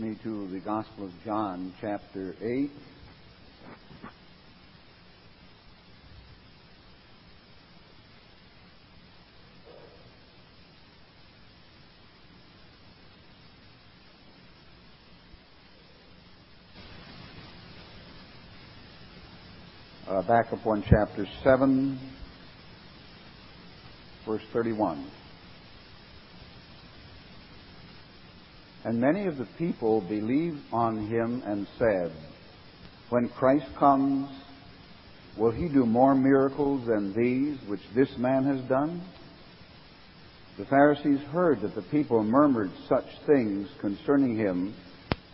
Me to the Gospel of John, chapter 8. Uh, back up one chapter 7, verse 31. And many of the people believed on him and said, When Christ comes, will he do more miracles than these which this man has done? The Pharisees heard that the people murmured such things concerning him,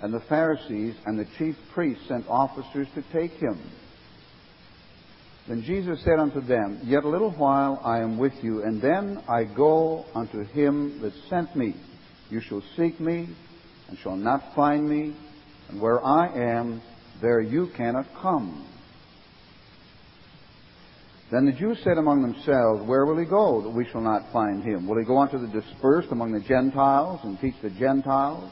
and the Pharisees and the chief priests sent officers to take him. Then Jesus said unto them, Yet a little while I am with you, and then I go unto him that sent me. You shall seek me and shall not find me, and where I am, there you cannot come. Then the Jews said among themselves, Where will he go that we shall not find him? Will he go unto the dispersed among the Gentiles and teach the Gentiles?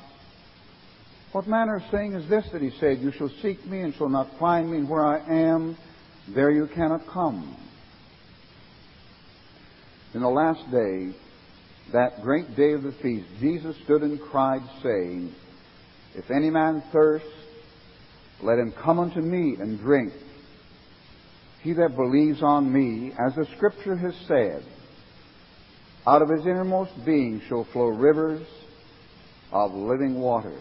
What manner of saying is this that he said, You shall seek me and shall not find me, and where I am, there you cannot come? In the last day, that great day of the feast, Jesus stood and cried, saying, If any man thirst, let him come unto me and drink. He that believes on me, as the Scripture has said, out of his innermost being shall flow rivers of living water.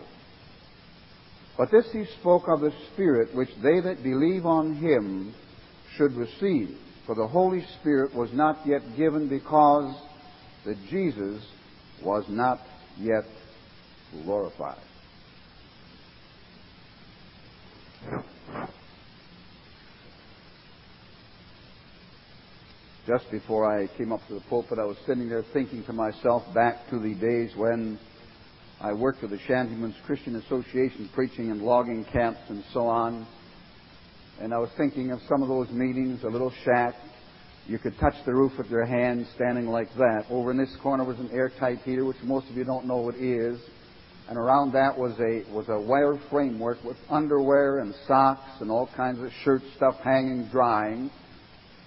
But this he spoke of the Spirit, which they that believe on him should receive. For the Holy Spirit was not yet given because that Jesus was not yet glorified. Just before I came up to the pulpit, I was sitting there thinking to myself back to the days when I worked with the Shantymen's Christian Association preaching in logging camps and so on. And I was thinking of some of those meetings, a little shack, you could touch the roof with your hand standing like that. Over in this corner was an airtight heater, which most of you don't know what is. And around that was a was a wire framework with underwear and socks and all kinds of shirt stuff hanging drying.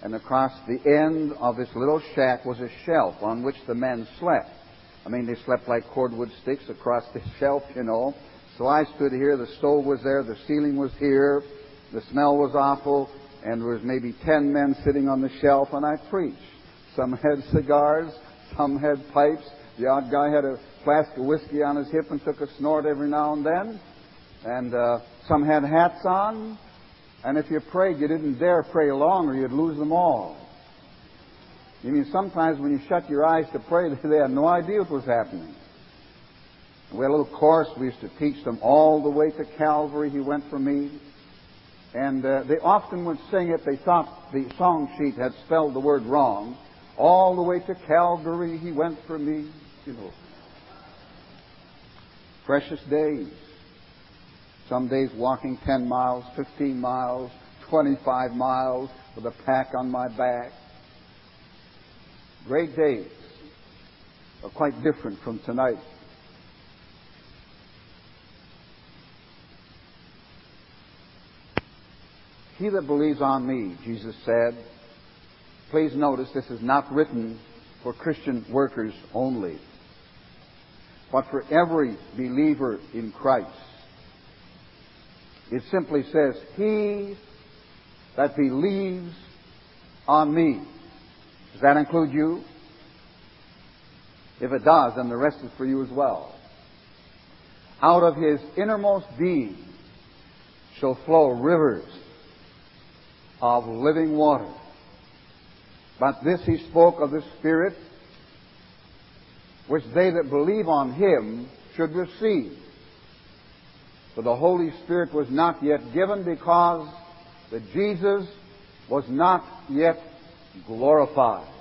And across the end of this little shack was a shelf on which the men slept. I mean, they slept like cordwood sticks across the shelf, you know. So I stood here. The stove was there. The ceiling was here. The smell was awful and there was maybe ten men sitting on the shelf, and I preached. Some had cigars, some had pipes. The odd guy had a flask of whiskey on his hip and took a snort every now and then. And uh, some had hats on. And if you prayed, you didn't dare pray long, or you'd lose them all. You mean sometimes when you shut your eyes to pray, they had no idea what was happening. We had a little course. We used to teach them all the way to Calvary. He went for me. And uh, they often would sing it. They thought the song sheet had spelled the word wrong. All the way to Calgary he went for me. You know. Precious days. Some days walking 10 miles, 15 miles, 25 miles with a pack on my back. Great days are quite different from tonight. He that believes on me, Jesus said, please notice this is not written for Christian workers only, but for every believer in Christ. It simply says, He that believes on me. Does that include you? If it does, then the rest is for you as well. Out of his innermost being shall flow rivers of living water. But this he spoke of the Spirit, which they that believe on him should receive. For the Holy Spirit was not yet given because that Jesus was not yet glorified.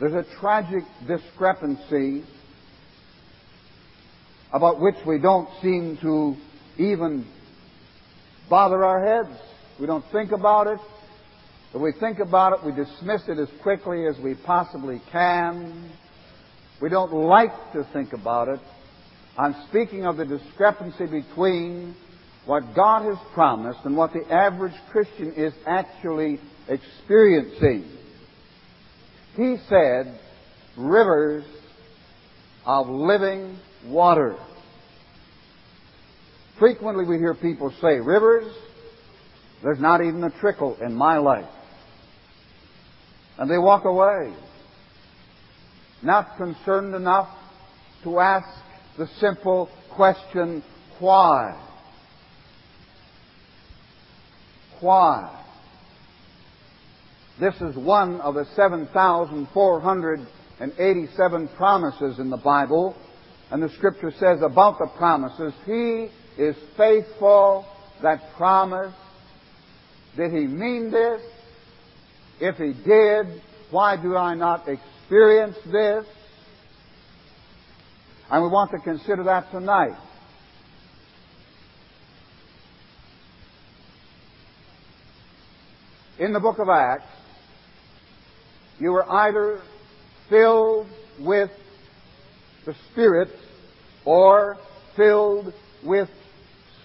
There's a tragic discrepancy about which we don't seem to even bother our heads. We don't think about it. If we think about it, we dismiss it as quickly as we possibly can. We don't like to think about it. I'm speaking of the discrepancy between what God has promised and what the average Christian is actually experiencing. He said, rivers of living water. Frequently we hear people say, rivers, there's not even a trickle in my life. And they walk away. Not concerned enough to ask the simple question, why? Why? This is one of the 7,487 promises in the Bible. And the scripture says about the promises, He is faithful that promise. Did He mean this? If He did, why do I not experience this? And we want to consider that tonight. In the book of Acts, you were either filled with the Spirit or filled with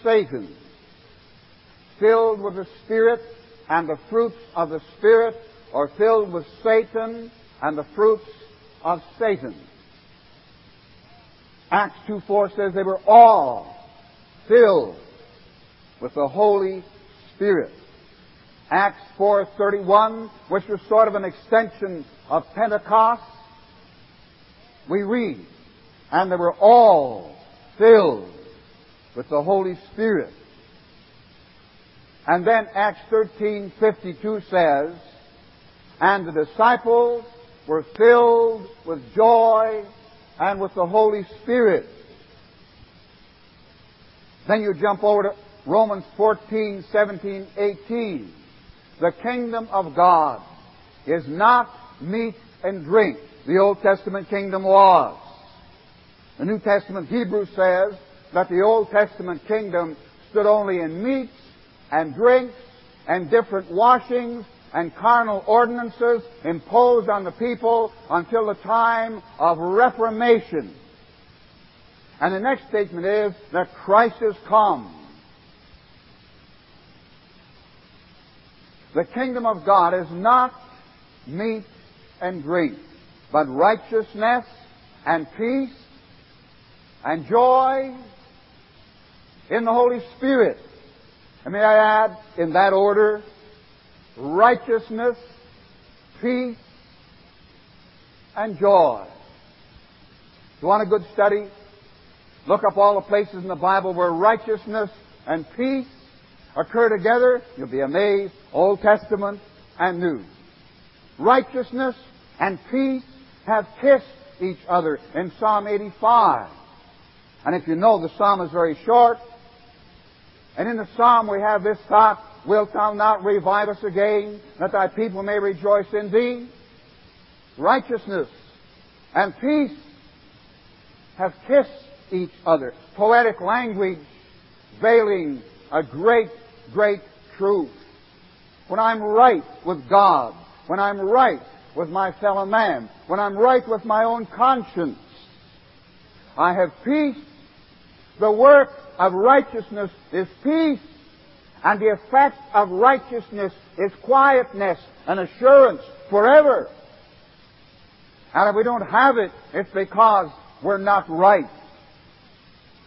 Satan. Filled with the Spirit and the fruits of the Spirit or filled with Satan and the fruits of Satan. Acts 2 4 says they were all filled with the Holy Spirit. Acts 4.31, which was sort of an extension of Pentecost, we read, and they were all filled with the Holy Spirit. And then Acts 13.52 says, and the disciples were filled with joy and with the Holy Spirit. Then you jump over to Romans 14, 17, 18. The kingdom of God is not meat and drink. The Old Testament kingdom was. The New Testament Hebrew says that the Old Testament kingdom stood only in meats and drinks and different washings and carnal ordinances imposed on the people until the time of Reformation. And the next statement is that Christ has come The kingdom of God is not meat and drink, but righteousness and peace and joy in the Holy Spirit. And may I add, in that order, righteousness, peace, and joy. You want a good study? Look up all the places in the Bible where righteousness and peace occur together, you'll be amazed, Old Testament and New. Righteousness and peace have kissed each other in Psalm 85. And if you know, the psalm is very short. And in the psalm we have this thought, Wilt thou not revive us again, that thy people may rejoice in thee? Righteousness and peace have kissed each other. Poetic language veiling a great, great truth. When I'm right with God, when I'm right with my fellow man, when I'm right with my own conscience, I have peace. The work of righteousness is peace. And the effect of righteousness is quietness and assurance forever. And if we don't have it, it's because we're not right.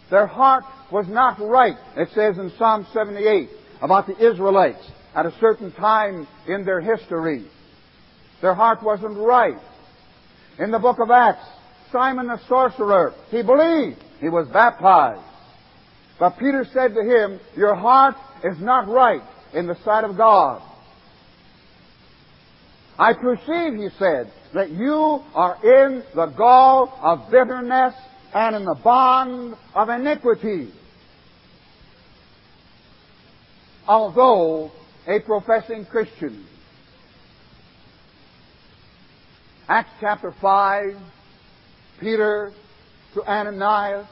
Their heart was not right. It says in Psalm 78 about the Israelites at a certain time in their history. Their heart wasn't right. In the book of Acts, Simon the sorcerer, he believed. He was baptized. But Peter said to him, Your heart is not right in the sight of God. I perceive, he said, that you are in the gall of bitterness and in the bond of iniquity. Although a professing Christian. Acts chapter 5, Peter to Ananias,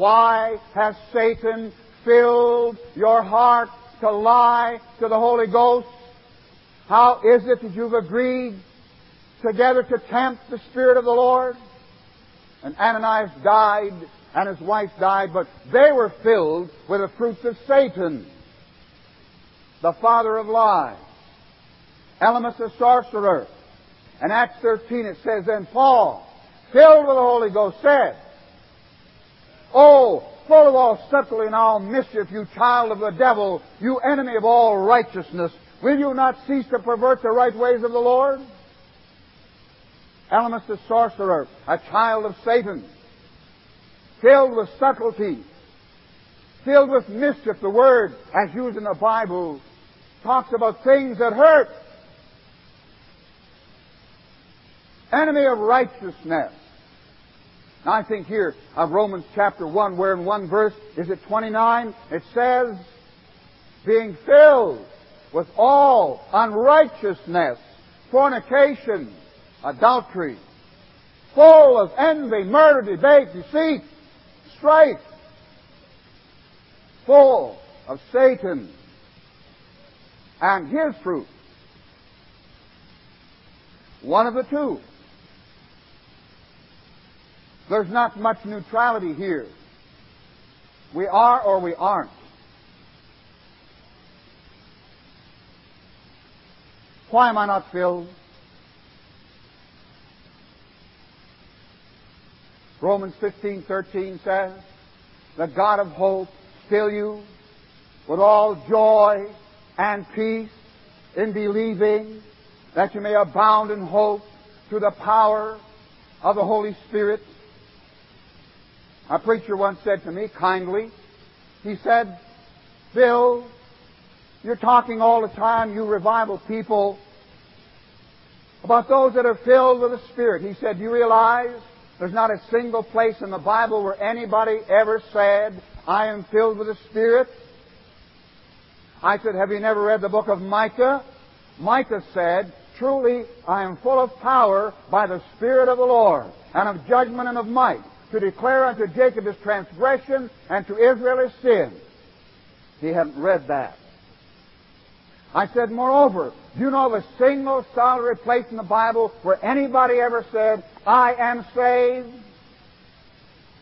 why has Satan filled your heart to lie to the Holy Ghost? How is it that you've agreed together to tempt the Spirit of the Lord? And Ananias died and his wife died, but they were filled with the fruits of Satan, the father of lies. Elymas the sorcerer. In Acts 13 it says, Then Paul, filled with the Holy Ghost, said, Oh, full of all subtlety and all mischief, you child of the devil, you enemy of all righteousness, will you not cease to pervert the right ways of the Lord? Elymas the sorcerer, a child of Satan, filled with subtlety, filled with mischief. The word, as used in the Bible, talks about things that hurt. Enemy of righteousness. Now I think here of Romans chapter 1, where in one verse, is it 29? It says, being filled with all unrighteousness, fornication, adultery, full of envy, murder, debate, deceit, strife, full of Satan and his fruit. One of the two. There's not much neutrality here. We are or we aren't. Why am I not filled? Romans 15:13 says, "The God of hope fill you with all joy and peace in believing that you may abound in hope through the power of the Holy Spirit." A preacher once said to me kindly, he said, "Bill, you're talking all the time, you revival people, about those that are filled with the Spirit." He said, "Do you realize there's not a single place in the Bible where anybody ever said, I am filled with the Spirit. I said, Have you never read the book of Micah? Micah said, Truly, I am full of power by the Spirit of the Lord, and of judgment and of might, to declare unto Jacob his transgression, and to Israel his sin. He hadn't read that. I said, moreover, do you know of a single solitary place in the Bible where anybody ever said, I am saved?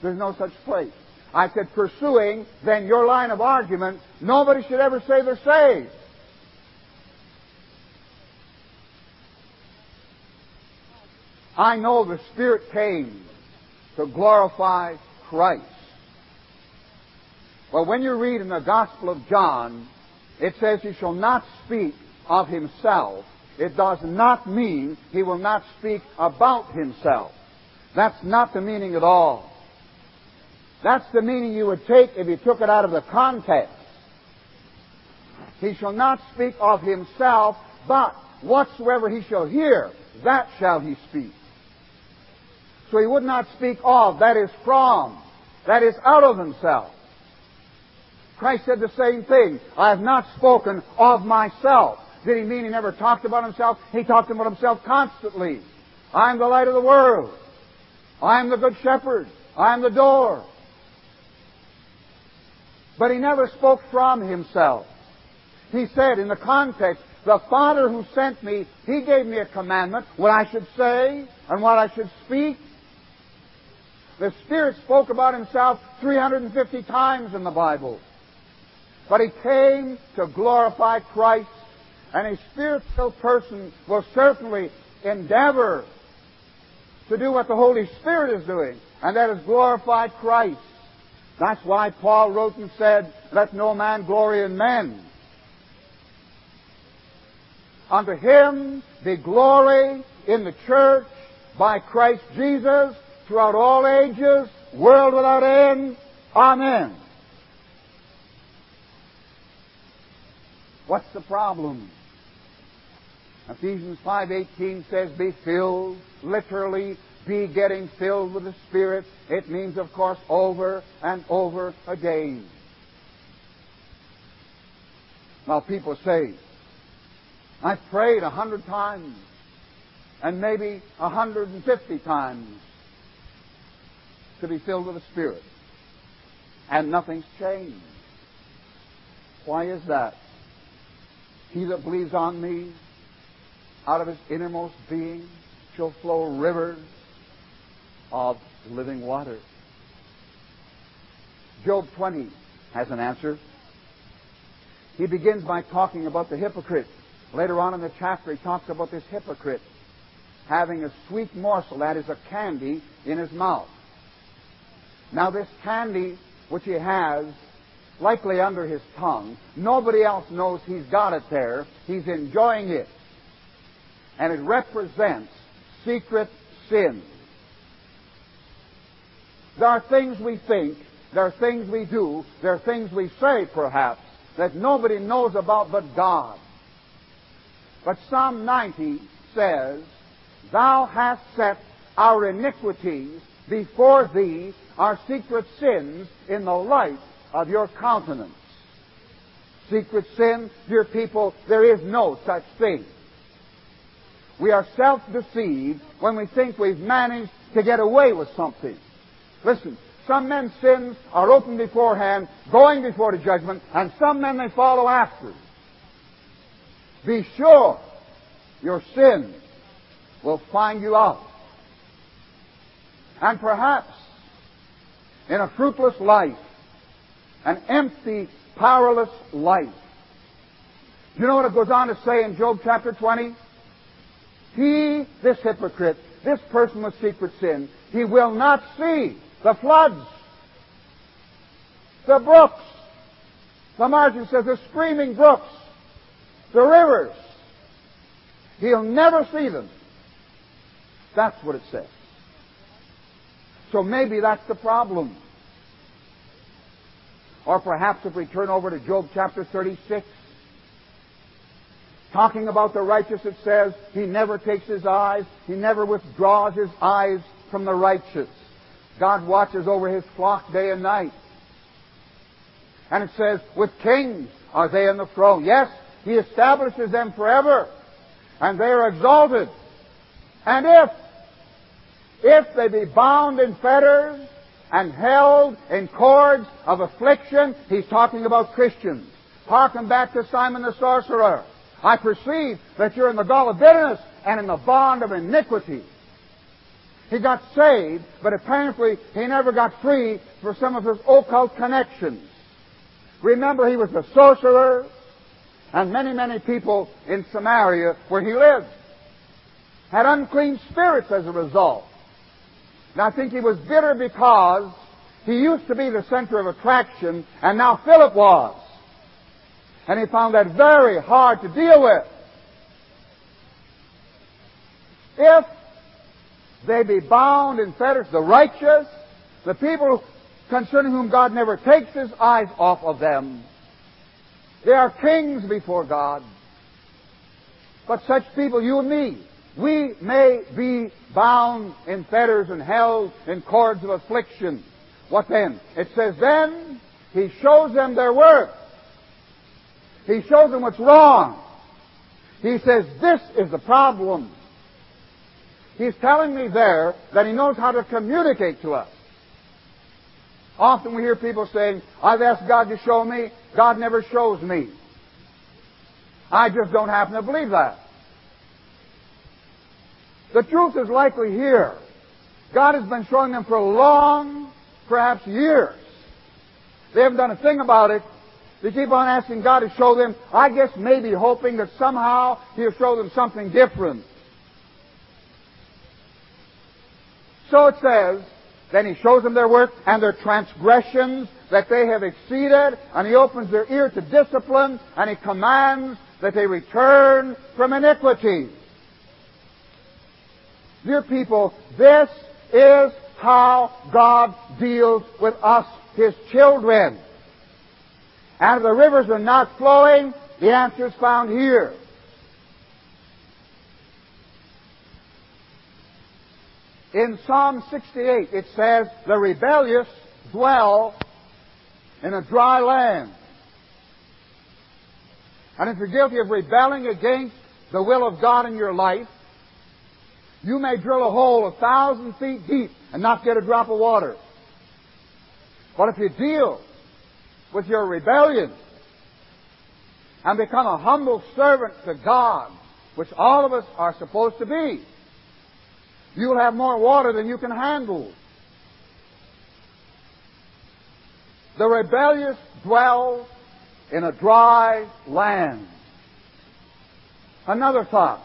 There's no such place. I said, pursuing then your line of argument, nobody should ever say they're saved. I know the Spirit came to glorify Christ. Well, when you read in the Gospel of John, it says he shall not speak of himself. It does not mean he will not speak about himself. That's not the meaning at all. That's the meaning you would take if you took it out of the context. He shall not speak of himself, but whatsoever he shall hear, that shall he speak. So he would not speak of, that is from, that is out of himself. Christ said the same thing. I have not spoken of myself. Did he mean he never talked about himself? He talked about himself constantly. I am the light of the world. I am the good shepherd. I am the door. But he never spoke from himself. He said in the context, the Father who sent me, He gave me a commandment, what I should say and what I should speak. The Spirit spoke about Himself 350 times in the Bible. But he came to glorify Christ, and a spiritual person will certainly endeavor to do what the Holy Spirit is doing, and that is glorify Christ. That's why Paul wrote and said, Let no man glory in men. Unto him be glory in the church by Christ Jesus throughout all ages, world without end. Amen. What's the problem? Ephesians 5:18 says be filled, literally be getting filled with the Spirit. It means of course over and over again. Now people say, I've prayed a hundred times and maybe a hundred and fifty times to be filled with the Spirit. And nothing's changed. Why is that? He that believes on me, out of his innermost being shall flow rivers of living water. Job 20 has an answer. He begins by talking about the hypocrite. Later on in the chapter, he talks about this hypocrite having a sweet morsel, that is a candy, in his mouth. Now, this candy which he has, likely under his tongue, nobody else knows he's got it there. He's enjoying it. And it represents secret sin. There are things we think, there are things we do, there are things we say, perhaps, that nobody knows about but God. But Psalm 90 says, Thou hast set our iniquities before thee, are secret sins, in the light of your countenance. Secret sin, dear people, there is no such thing. We are self-deceived when we think we've managed to get away with something. Listen, some men's sins are open beforehand, going before the judgment, and some men they follow after. Be sure your sin will find you out. And perhaps in a fruitless life, an empty, powerless life. You know what it goes on to say in Job chapter 20? He, this hypocrite, this person with secret sin, he will not see the floods, the brooks. The margin says the screaming brooks, the rivers. He'll never see them. That's what it says. So maybe that's the problem. Or perhaps if we turn over to Job chapter 36, talking about the righteous, it says, He never takes His eyes, He never withdraws His eyes from the righteous. God watches over His flock day and night. And it says, with kings are they in the throne. Yes, He establishes them forever. And they are exalted. And if, if they be bound in fetters and held in cords of affliction, He's talking about Christians. Harken back to Simon the sorcerer. I perceive that you're in the gall of bitterness and in the bond of iniquity. He got saved, but apparently he never got free for some of his occult connections. Remember, he was a sorcerer, and many, many people in Samaria, where he lived, had unclean spirits as a result. And I think he was bitter because he used to be the center of attraction, and now Philip was. And he found that very hard to deal with. If they be bound in fetters, the righteous, the people concerning whom God never takes his eyes off of them, they are kings before God. But such people, you and me, we may be bound in fetters and held in cords of affliction. What then? It says, then he shows them their worth. He shows them what's wrong. He says, this is the problem. He's telling me there that he knows how to communicate to us. Often we hear people saying, I've asked God to show me, God never shows me. I just don't happen to believe that. The truth is likely here. God has been showing them for long, perhaps years. They haven't done a thing about it, they keep on asking God to show them, I guess maybe hoping that somehow He'll show them something different. So it says, Then he shows them their work and their transgressions that they have exceeded, and he opens their ear to discipline, and he commands that they return from iniquity. Dear people, this is how God deals with us, His children. And if the rivers are not flowing, the answer is found here. In Psalm 68, it says, The rebellious dwell in a dry land. And if you're guilty of rebelling against the will of God in your life, you may drill a hole a thousand feet deep and not get a drop of water. But if you deal with your rebellion and become a humble servant to God, which all of us are supposed to be, you'll have more water than you can handle. The rebellious dwell in a dry land. Another thought.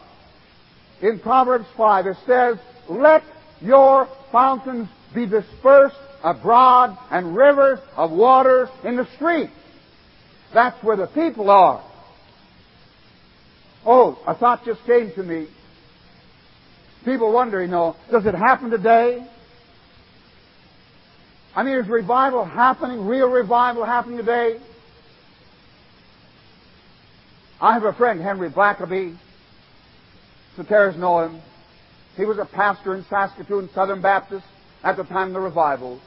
In Proverbs 5 it says, Let your fountains be dispersed abroad and rivers of water in the streets. That's where the people are. Oh, a thought just came to me. People wonder, you know, does it happen today? I mean, is revival happening, real revival happening today? I have a friend, Henry Blackaby. Soteras know him. He was a pastor in Saskatoon Southern Baptist at the time of the revival.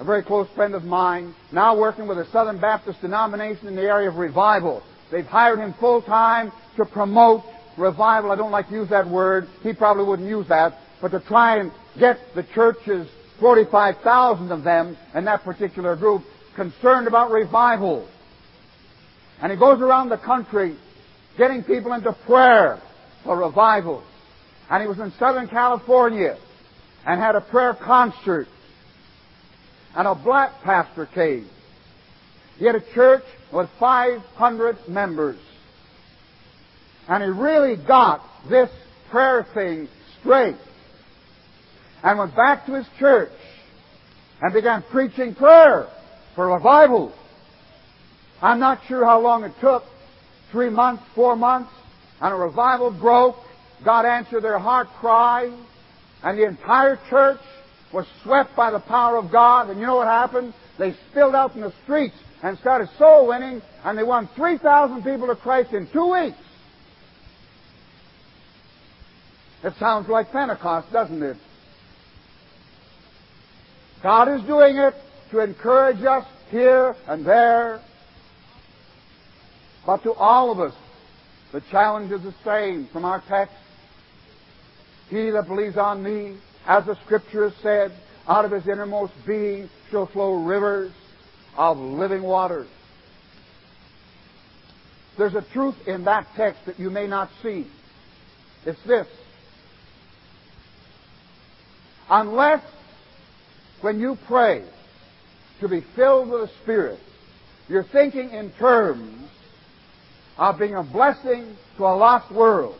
A very close friend of mine, now working with a Southern Baptist denomination in the area of revival. They've hired him full time to promote revival. I don't like to use that word. He probably wouldn't use that. But to try and get the churches, 45,000 of them in that particular group, concerned about revival. And he goes around the country getting people into prayer for revival. And he was in Southern California and had a prayer concert. And a black pastor came. He had a church with 500 members. And he really got this prayer thing straight. And went back to his church and began preaching prayer for revival. I'm not sure how long it took. Three months, four months, and a revival broke. God answered their heart cry, and the entire church was swept by the power of God. And you know what happened? They spilled out in the streets and started soul winning, and they won 3,000 people to Christ in two weeks. It sounds like Pentecost, doesn't it? God is doing it to encourage us here and there. But to all of us, the challenge is the same from our text. He that believes on me, as the Scripture has said, out of his innermost being shall flow rivers of living waters. There's a truth in that text that you may not see. It's this. Unless when you pray to be filled with the Spirit, you're thinking in terms of being a blessing to a lost world.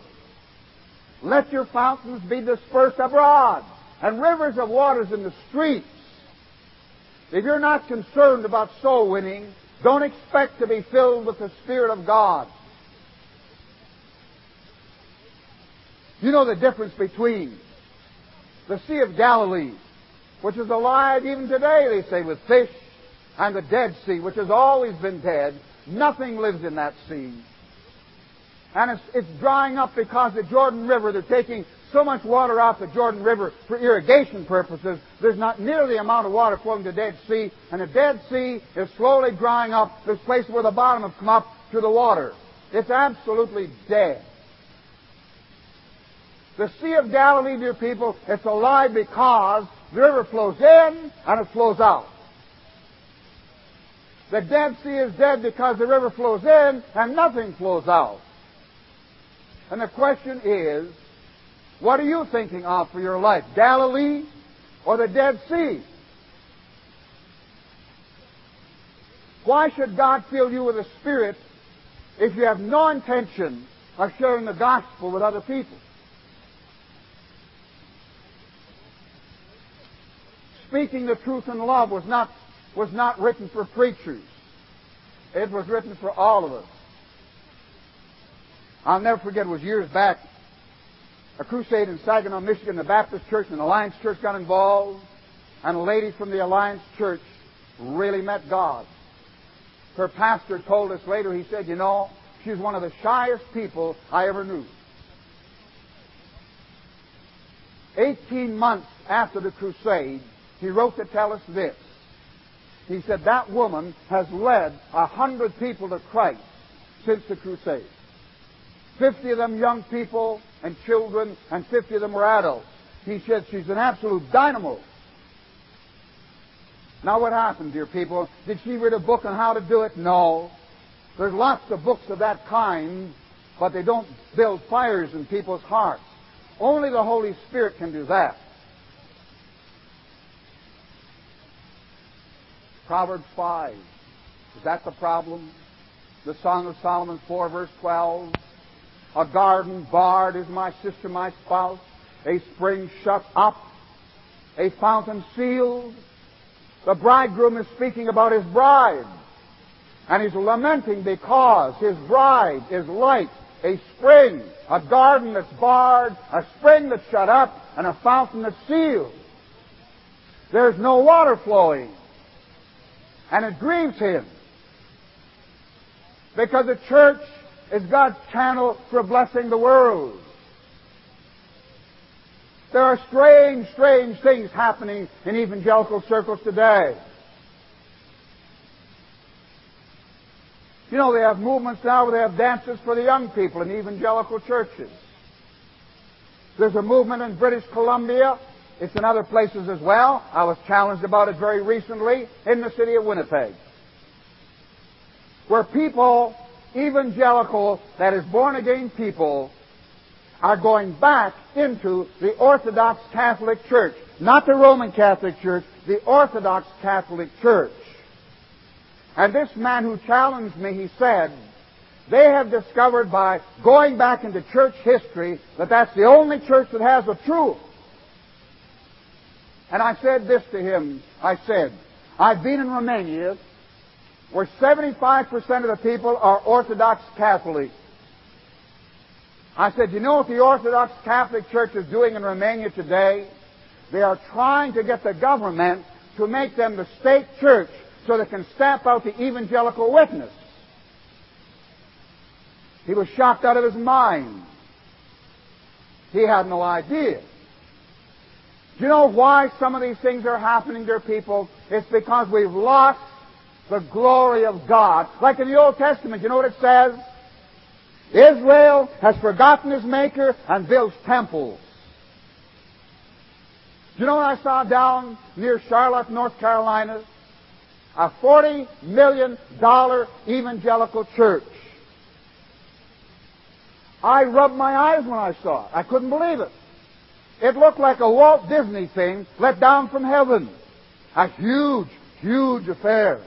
Let your fountains be dispersed abroad and rivers of waters in the streets. If you're not concerned about soul winning, don't expect to be filled with the Spirit of God. You know the difference between the Sea of Galilee, which is alive even today, they say, with fish, and the Dead Sea, which has always been dead. Nothing lives in that sea. And it's, it's drying up because the Jordan River, they're taking so much water out the Jordan River for irrigation purposes, there's not nearly the amount of water flowing to the Dead Sea, and the Dead Sea is slowly drying up. There's places where the bottom has come up to the water. It's absolutely dead. The Sea of Galilee, dear people, it's alive because the river flows in and it flows out. The Dead Sea is dead because the river flows in and nothing flows out. And the question is, what are you thinking of for your life? Galilee or the Dead Sea? Why should God fill you with the Spirit if you have no intention of sharing the gospel with other people? speaking the truth in love was not, was not written for preachers. It was written for all of us. I'll never forget, it was years back, a crusade in Saginaw, Michigan, the Baptist Church and the Alliance Church got involved, and a lady from the Alliance Church really met God. Her pastor told us later, he said, you know, she's one of the shyest people I ever knew. Eighteen months after the crusade, he wrote to tell us this. He said, that woman has led a hundred people to Christ since the crusade. Fifty of them young people and children, and fifty of them were adults. He said she's an absolute dynamo. Now what happened, dear people? Did she read a book on how to do it? No. There's lots of books of that kind, but they don't build fires in people's hearts. Only the Holy Spirit can do that. Proverbs 5. Is that the problem? The Song of Solomon 4, verse 12. A garden barred is my sister, my spouse. A spring shut up. A fountain sealed. The bridegroom is speaking about his bride. And he's lamenting because his bride is like a spring, a garden that's barred, a spring that's shut up, and a fountain that's sealed. There's no water flowing. And it grieves him. Because the church is God's channel for blessing the world. There are strange, strange things happening in evangelical circles today. You know, they have movements now where they have dances for the young people in evangelical churches. There's a movement in British Columbia. It's in other places as well. I was challenged about it very recently in the city of Winnipeg. Where people, evangelical, that is born again people, are going back into the Orthodox Catholic Church. Not the Roman Catholic Church, the Orthodox Catholic Church. And this man who challenged me, he said, they have discovered by going back into church history that that's the only church that has the truth. And I said this to him. I said, I've been in Romania where 75% of the people are Orthodox Catholics. I said, you know what the Orthodox Catholic Church is doing in Romania today? They are trying to get the government to make them the state church so they can stamp out the evangelical witness. He was shocked out of his mind. He had no idea. Do you know why some of these things are happening, dear people? It's because we've lost the glory of God. Like in the Old Testament, you know what it says? Israel has forgotten his maker and builds temples. Do you know what I saw down near Charlotte, North Carolina? A $40 million evangelical church. I rubbed my eyes when I saw it. I couldn't believe it. It looked like a Walt Disney thing let down from heaven. A huge, huge affair.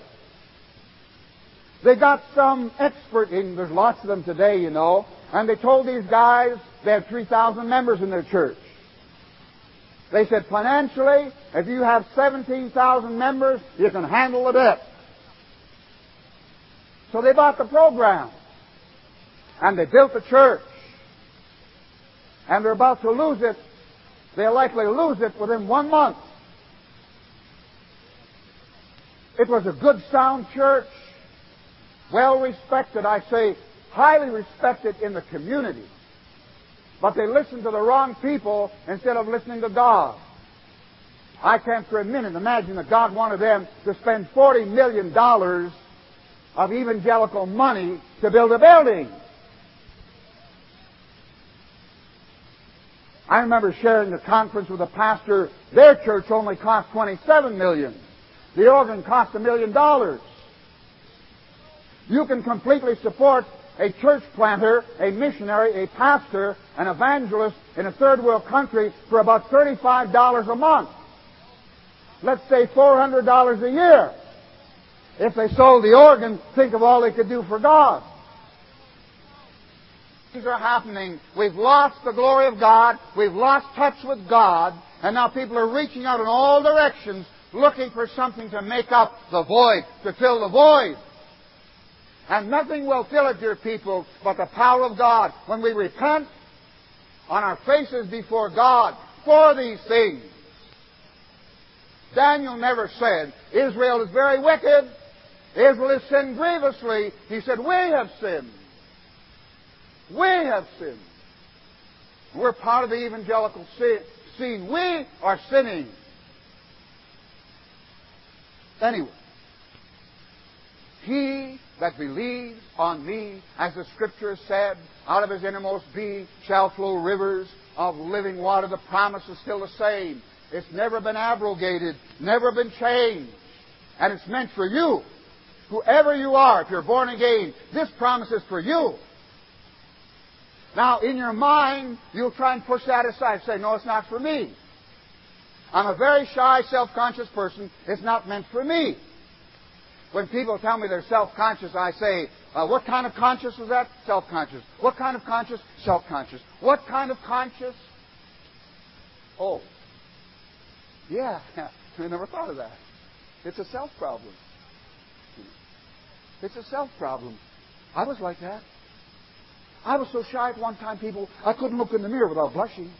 They got some expert in, there's lots of them today, you know, and they told these guys they had 3,000 members in their church. They said financially, if you have 17,000 members, you can handle the debt. So they bought the program. And they built the church. And they're about to lose it. They'll likely lose it within one month. It was a good sound church well respected, I say highly respected in the community. But they listened to the wrong people instead of listening to God. I can't for a minute imagine that God wanted them to spend $40 million of evangelical money to build a building. I remember sharing a conference with a pastor. Their church only cost 27 million. The organ cost a million dollars. You can completely support a church planter, a missionary, a pastor, an evangelist in a third world country for about $35 a month. Let's say $400 a year. If they sold the organ, think of all they could do for God. Things are happening. We've lost the glory of God. We've lost touch with God. And now people are reaching out in all directions looking for something to make up the void, to fill the void. And nothing will fill it, dear people, but the power of God. When we repent on our faces before God for these things. Daniel never said, Israel is very wicked. Israel has sinned grievously. He said, We have sinned. We have sinned. We're part of the evangelical scene. We are sinning. Anyway, he that believes on me, as the Scripture said, out of his innermost being shall flow rivers of living water. The promise is still the same. It's never been abrogated, never been changed. And it's meant for you. Whoever you are, if you're born again, this promise is for you. Now, in your mind, you'll try and push that aside. and Say, no, it's not for me. I'm a very shy, self-conscious person. It's not meant for me. When people tell me they're self-conscious, I say, uh, what kind of conscious was that? Self-conscious. What kind of conscious? Self-conscious. What kind of conscious? Oh. Yeah, I never thought of that. It's a self problem. It's a self problem. I was like that. I was so shy at one time, people, I couldn't look in the mirror without blushing.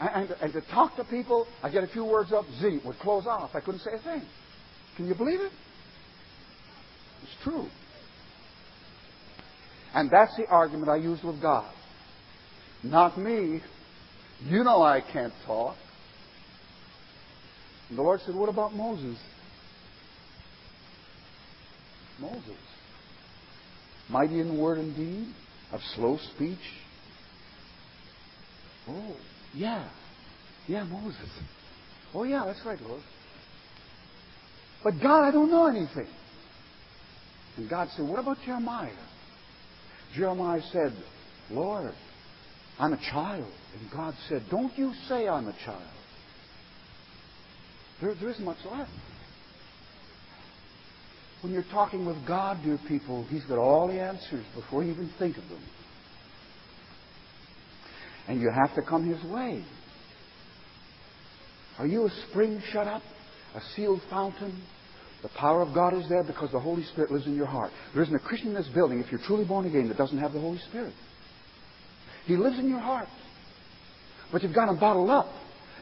And, and, to talk to people, I get a few words up, Z would close off. I couldn't say a thing. Can you believe it? It's true. And that's the argument I use with God. Not me. You know I can't talk. And the Lord said, What about Moses? Moses. Mighty in word and deed, of slow speech. Oh, yeah. Yeah, Moses. Oh, yeah, that's right, Lord. But God, I don't know anything. And God said, What about Jeremiah? Jeremiah said, Lord, I'm a child. And God said, Don't you say I'm a child. There, there isn't much left. When you're talking with God, dear people, He's got all the answers before you even think of them. And you have to come His way. Are you a spring shut up? A sealed fountain? The power of God is there because the Holy Spirit lives in your heart. There isn't a Christian in this building, if you're truly born again, that doesn't have the Holy Spirit. He lives in your heart. But you've got him bottled up.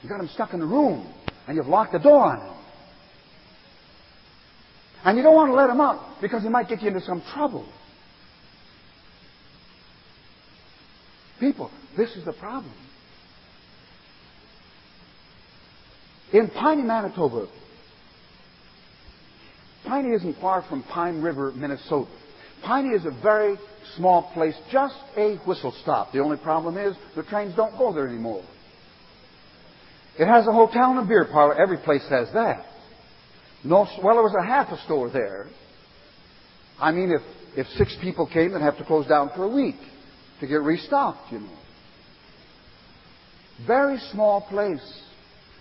You've got him stuck in the room. And you've locked the door on him. And you don't want to let him out because he might get you into some trouble. People, this is the problem. In Piney, Manitoba, Piney isn't far from Pine River, Minnesota. Piney is a very small place, just a whistle stop. The only problem is the trains don't go there anymore. It has a hotel and a beer parlor. Every place has that. No, well, there was a half a store there. I mean, if, if six people came, they'd have to close down for a week to get restocked, you know. Very small place.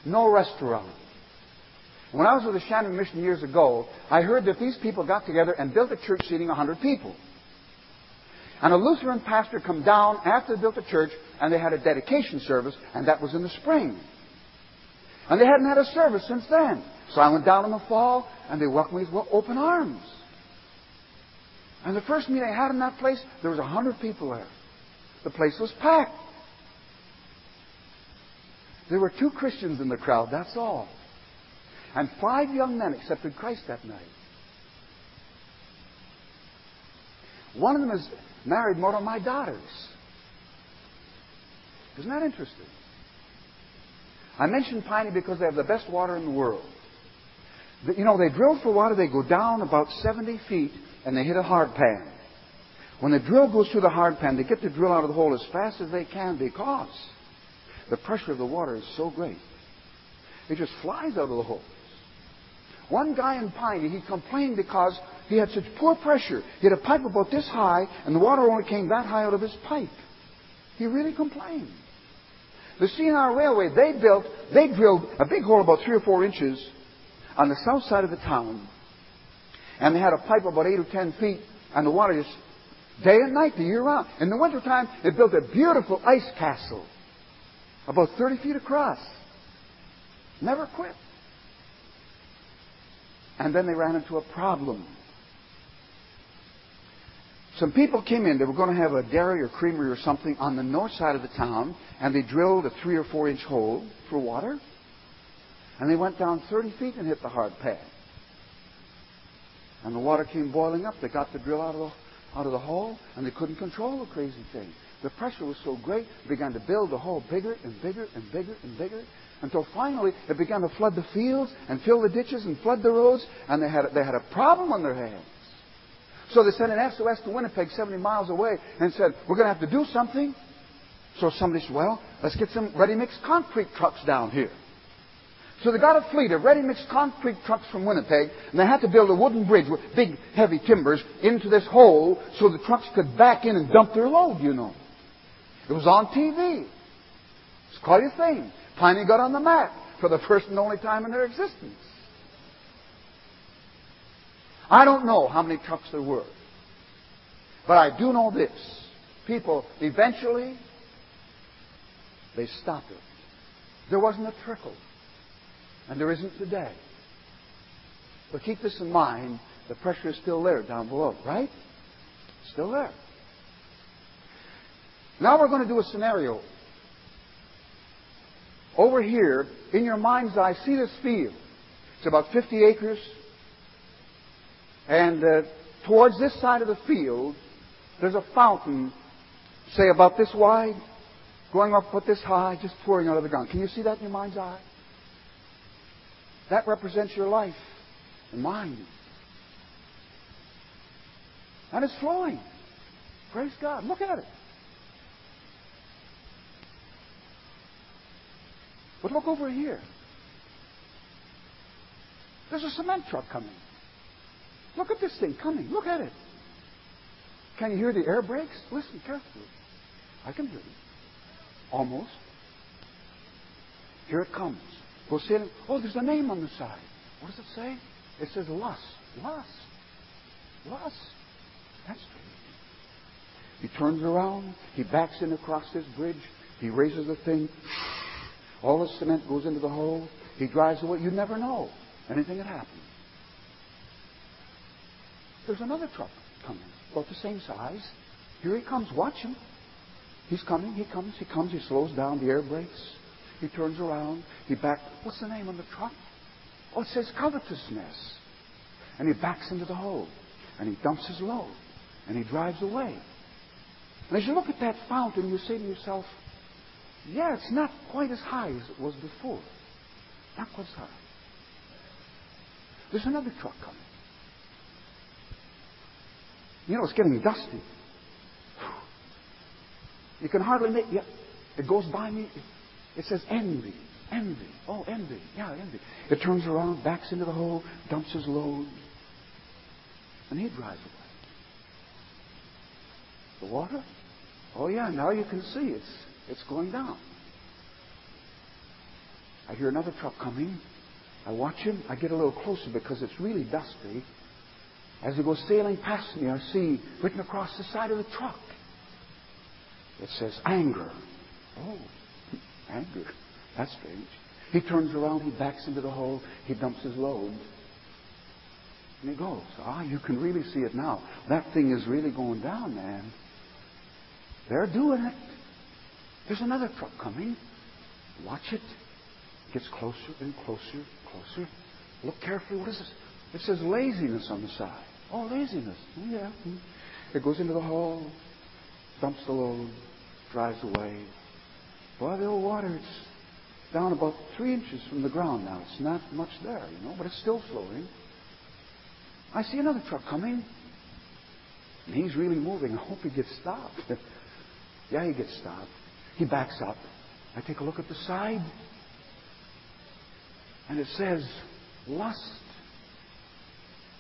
No restaurant. When I was with the Shannon Mission years ago, I heard that these people got together and built a church seating 100 people. And a Lutheran pastor come down after they built the church, and they had a dedication service, and that was in the spring. And they hadn't had a service since then. So I went down in the fall, and they welcomed me with open arms. And the first meeting I had in that place, there was a hundred people there. The place was packed. There were two Christians in the crowd, that's all. And five young men accepted Christ that night. One of them has married one of my daughters. Isn't that interesting? I mentioned Piney because they have the best water in the world. You know, they drill for water, they go down about 70 feet, and they hit a hard pan. When the drill goes through the hard pan, they get the drill out of the hole as fast as they can because the pressure of the water is so great. It just flies out of the hole. One guy in Piney, he complained because he had such poor pressure. He had a pipe about this high, and the water only came that high out of his pipe. He really complained. The CNR Railway, they built, they drilled a big hole about three or four inches on the south side of the town, and they had a pipe about eight or ten feet, and the water just day and night, the year round. In the wintertime, they built a beautiful ice castle. about 30 feet across. Never quit. And then they ran into a problem. Some people came in, they were going to have a dairy or creamery or something on the north side of the town, and they drilled a three or four inch hole for water. And they went down 30 feet and hit the hard pan. And the water came boiling up. They got the drill out of the, out of the hole, and they couldn't control the crazy thing. The pressure was so great, it began to build the hole bigger and bigger and bigger and bigger until finally it began to flood the fields and fill the ditches and flood the roads, and they had, they had a problem on their hands. So they sent an SOS to Winnipeg, 70 miles away, and said, We're going to have to do something. So somebody said, Well, let's get some ready mix concrete trucks down here. So they got a fleet of ready mixed concrete trucks from Winnipeg, and they had to build a wooden bridge with big, heavy timbers into this hole so the trucks could back in and dump their load, you know. It was on TV. It's quite a thing. Finally got on the map for the first and only time in their existence. I don't know how many trucks there were. But I do know this. People, eventually, they stopped it. There wasn't a trickle. And there isn't today. But keep this in mind. The pressure is still there down below, right? Still there. Now we're going to do a scenario. Over here, in your mind's eye, see this field. It's about 50 acres. And uh, towards this side of the field, there's a fountain, say about this wide, going up about this high, just pouring out of the ground. Can you see that in your mind's eye? That represents your life and mine. And it's flowing. Praise God. Look at it. But look over here. There's a cement truck coming. Look at this thing coming. Look at it. Can you hear the air brakes? Listen carefully. I can hear them. Almost. Here it comes. Go sailing. Oh, there's a name on the side. What does it say? It says lust. Lust. Lust. That's strange. He turns around. He backs in across this bridge. He raises the thing. All the cement goes into the hole. He drives away. You never know. Anything had happened. There's another truck coming, about the same size. Here he comes. Watch him. He's coming. He comes. He comes. He slows down. The air brakes. He turns around. He backs. What's the name on the truck? Oh, it says covetousness. And he backs into the hole. And he dumps his load. And he drives away. And as you look at that fountain, you say to yourself, yeah, it's not quite as high as it was before. Not quite as high. There's another truck coming. You know, it's getting dusty. You can hardly make. Yeah, it goes by me. It says envy. Envy. Oh, envy. Yeah, envy. It turns around, backs into the hole, dumps his load, and he drives away. The water? Oh, yeah, now you can see it's, it's going down. I hear another truck coming. I watch him. I get a little closer because it's really dusty. As he goes sailing past me, I see written across the side of the truck. It says anger. Oh, anger. That's strange. He turns around, he backs into the hole, he dumps his load. And he goes, Ah, you can really see it now. That thing is really going down, man. They're doing it. There's another truck coming. Watch it. it Gets closer and closer, closer. Look carefully. What is this? It says laziness on the side. Oh, laziness. Oh, yeah. It goes into the hole, dumps the load, drives away. Boy, the old water, it's down about three inches from the ground now. It's not much there, you know, but it's still flowing. I see another truck coming. And he's really moving. I hope he gets stopped. yeah, he gets stopped. He backs up. I take a look at the side. And it says, lust.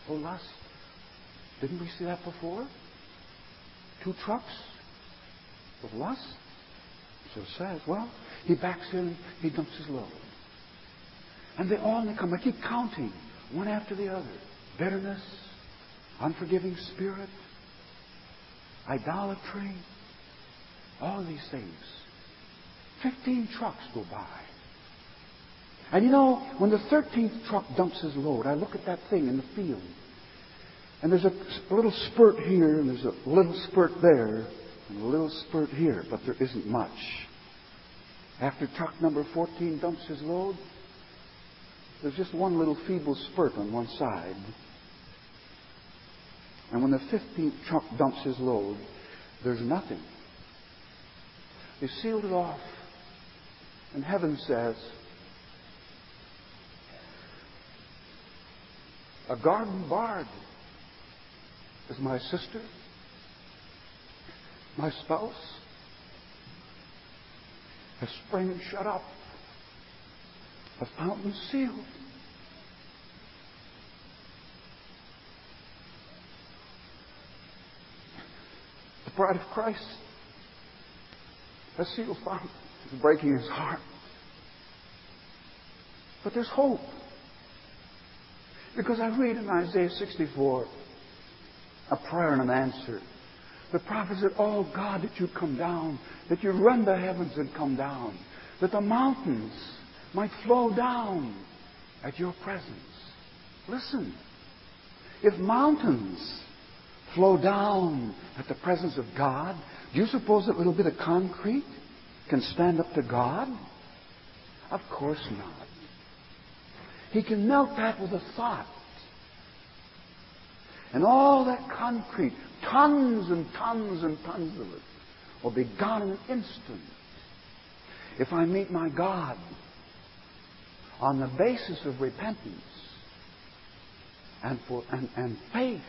Oh, lust. Didn't we see that before? Two trucks with lust. So says, well, he backs in, he dumps his load. And they all come. I keep counting, one after the other. Bitterness, unforgiving spirit, idolatry, all these things. 15 trucks go by. And you know, when the 13th truck dumps his load, I look at that thing in the field. And there's a little spurt here, and there's a little spurt there, and a little spurt here, but there isn't much. After truck number 14 dumps his load, there's just one little feeble spurt on one side. And when the 15th truck dumps his load, there's nothing. They sealed it off. And heaven says, a garden barred is my sister, my spouse, a spring shut up, a fountain sealed. The bride of Christ, a sealed fountain, is breaking his heart. But there's hope. Because I read in Isaiah 64 a prayer and an answer. The prophet said, Oh God, that you come down, that you rend the heavens and come down, that the mountains might flow down at your presence. Listen, if mountains flow down at the presence of God, do you suppose that little bit of concrete can stand up to God? Of course not. He can melt that with a thought. And all that concrete, tons and tons and tons of it, will be gone in an instant. If I meet my God on the basis of repentance and, for, and, and faith,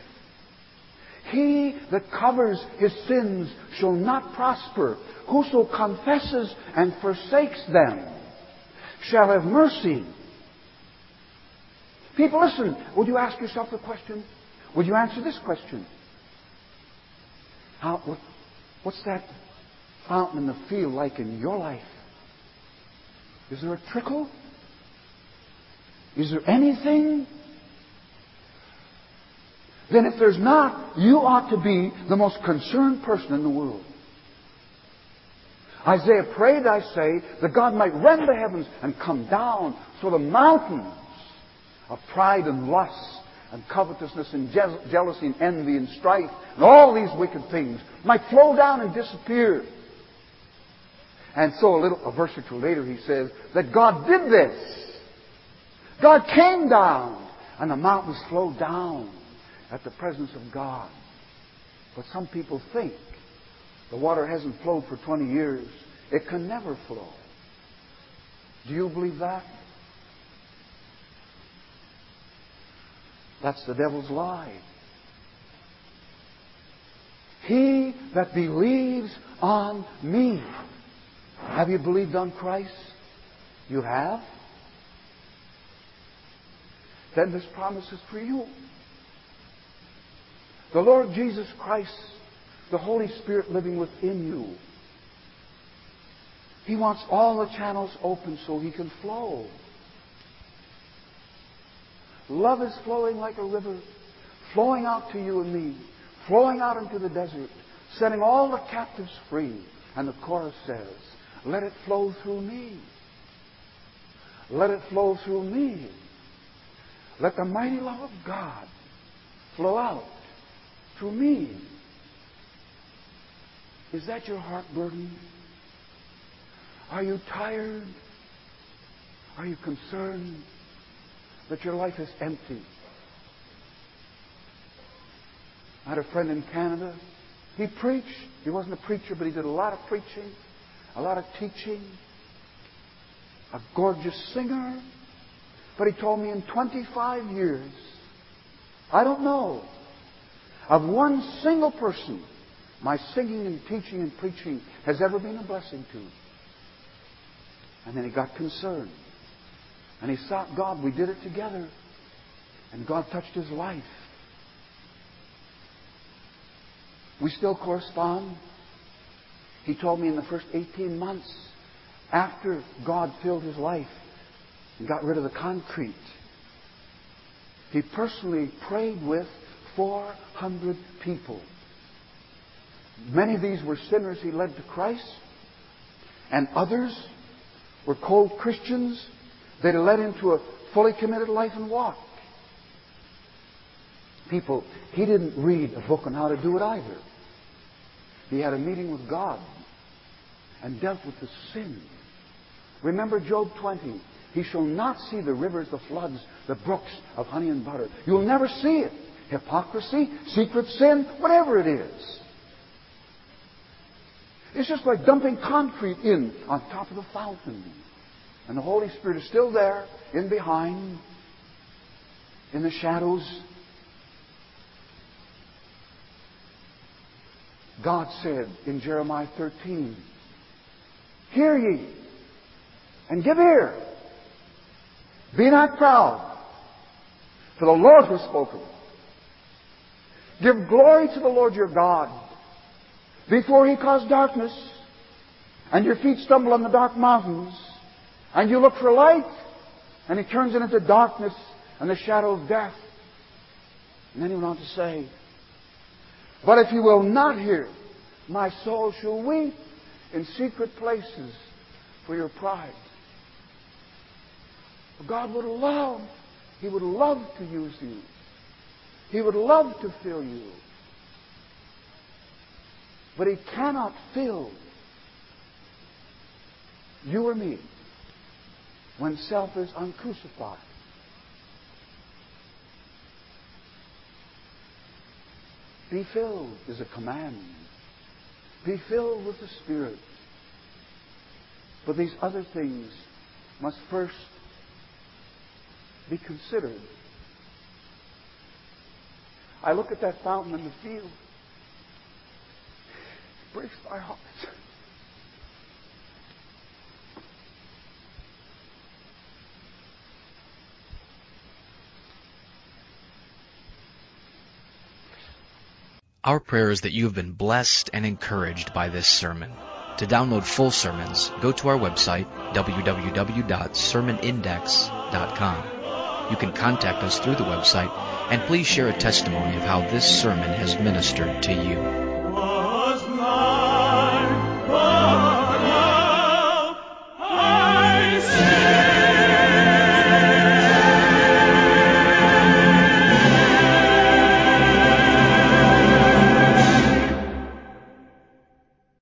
he that covers his sins shall not prosper. Whoso confesses and forsakes them shall have mercy. People, listen, would you ask yourself the question? Would you answer this question? How, what, what's that fountain in the field like in your life? Is there a trickle? Is there anything? Then, if there's not, you ought to be the most concerned person in the world. Isaiah prayed, I say, that God might rend the heavens and come down so the mountains of pride and lust and covetousness and je- jealousy and envy and strife and all these wicked things might flow down and disappear. And so a little, a verse or two later he says that God did this. God came down and the mountains flowed down at the presence of God. But some people think the water hasn't flowed for 20 years. It can never flow. Do you believe that? That's the devil's lie. He that believes on me. Have you believed on Christ? You have? Then this promise is for you. The Lord Jesus Christ, the Holy Spirit living within you. He wants all the channels open so He can flow. Love is flowing like a river, flowing out to you and me, flowing out into the desert, setting all the captives free. And the chorus says, Let it flow through me. Let it flow through me. Let the mighty love of God flow out through me. Is that your heart burden? Are you tired? Are you concerned? That your life is empty. I had a friend in Canada. He preached. He wasn't a preacher, but he did a lot of preaching, a lot of teaching. A gorgeous singer. But he told me in 25 years, I don't know of one single person my singing and teaching and preaching has ever been a blessing to. And then he got concerned. And he sought God. We did it together. And God touched his life. We still correspond. He told me in the first 18 months, after God filled his life and got rid of the concrete, he personally prayed with 400 people. Many of these were sinners he led to Christ. and others were cold Christians that led to a fully committed life and walk. People, he didn't read a book on how to do it either. He had a meeting with God and dealt with the sin. Remember Job 20. He shall not see the rivers, the floods, the brooks of honey and butter. You'll never see it. Hypocrisy, secret sin, whatever it is. It's just like dumping concrete in on top of the fountain. And the Holy Spirit is still there, in behind, in the shadows. God said in Jeremiah 13, Hear ye, and give ear. Be not proud, for the Lord has spoken. Give glory to the Lord your God before he caused darkness, and your feet stumble on the dark mountains, and you look for light, and it turns it into darkness and the shadow of death. And then he went on to say, But if you will not hear, my soul shall weep in secret places for your pride. God would love, He would love to use you. He would love to fill you. But He cannot fill you or me when self is uncrucified. Be filled is a command. Be filled with the Spirit. But these other things must first be considered. I look at that fountain in the field. It breaks my heart. Our prayer is that you have been blessed and encouraged by this sermon. To download full sermons, go to our website, www.sermonindex.com. You can contact us through the website, and please share a testimony of how this sermon has ministered to you.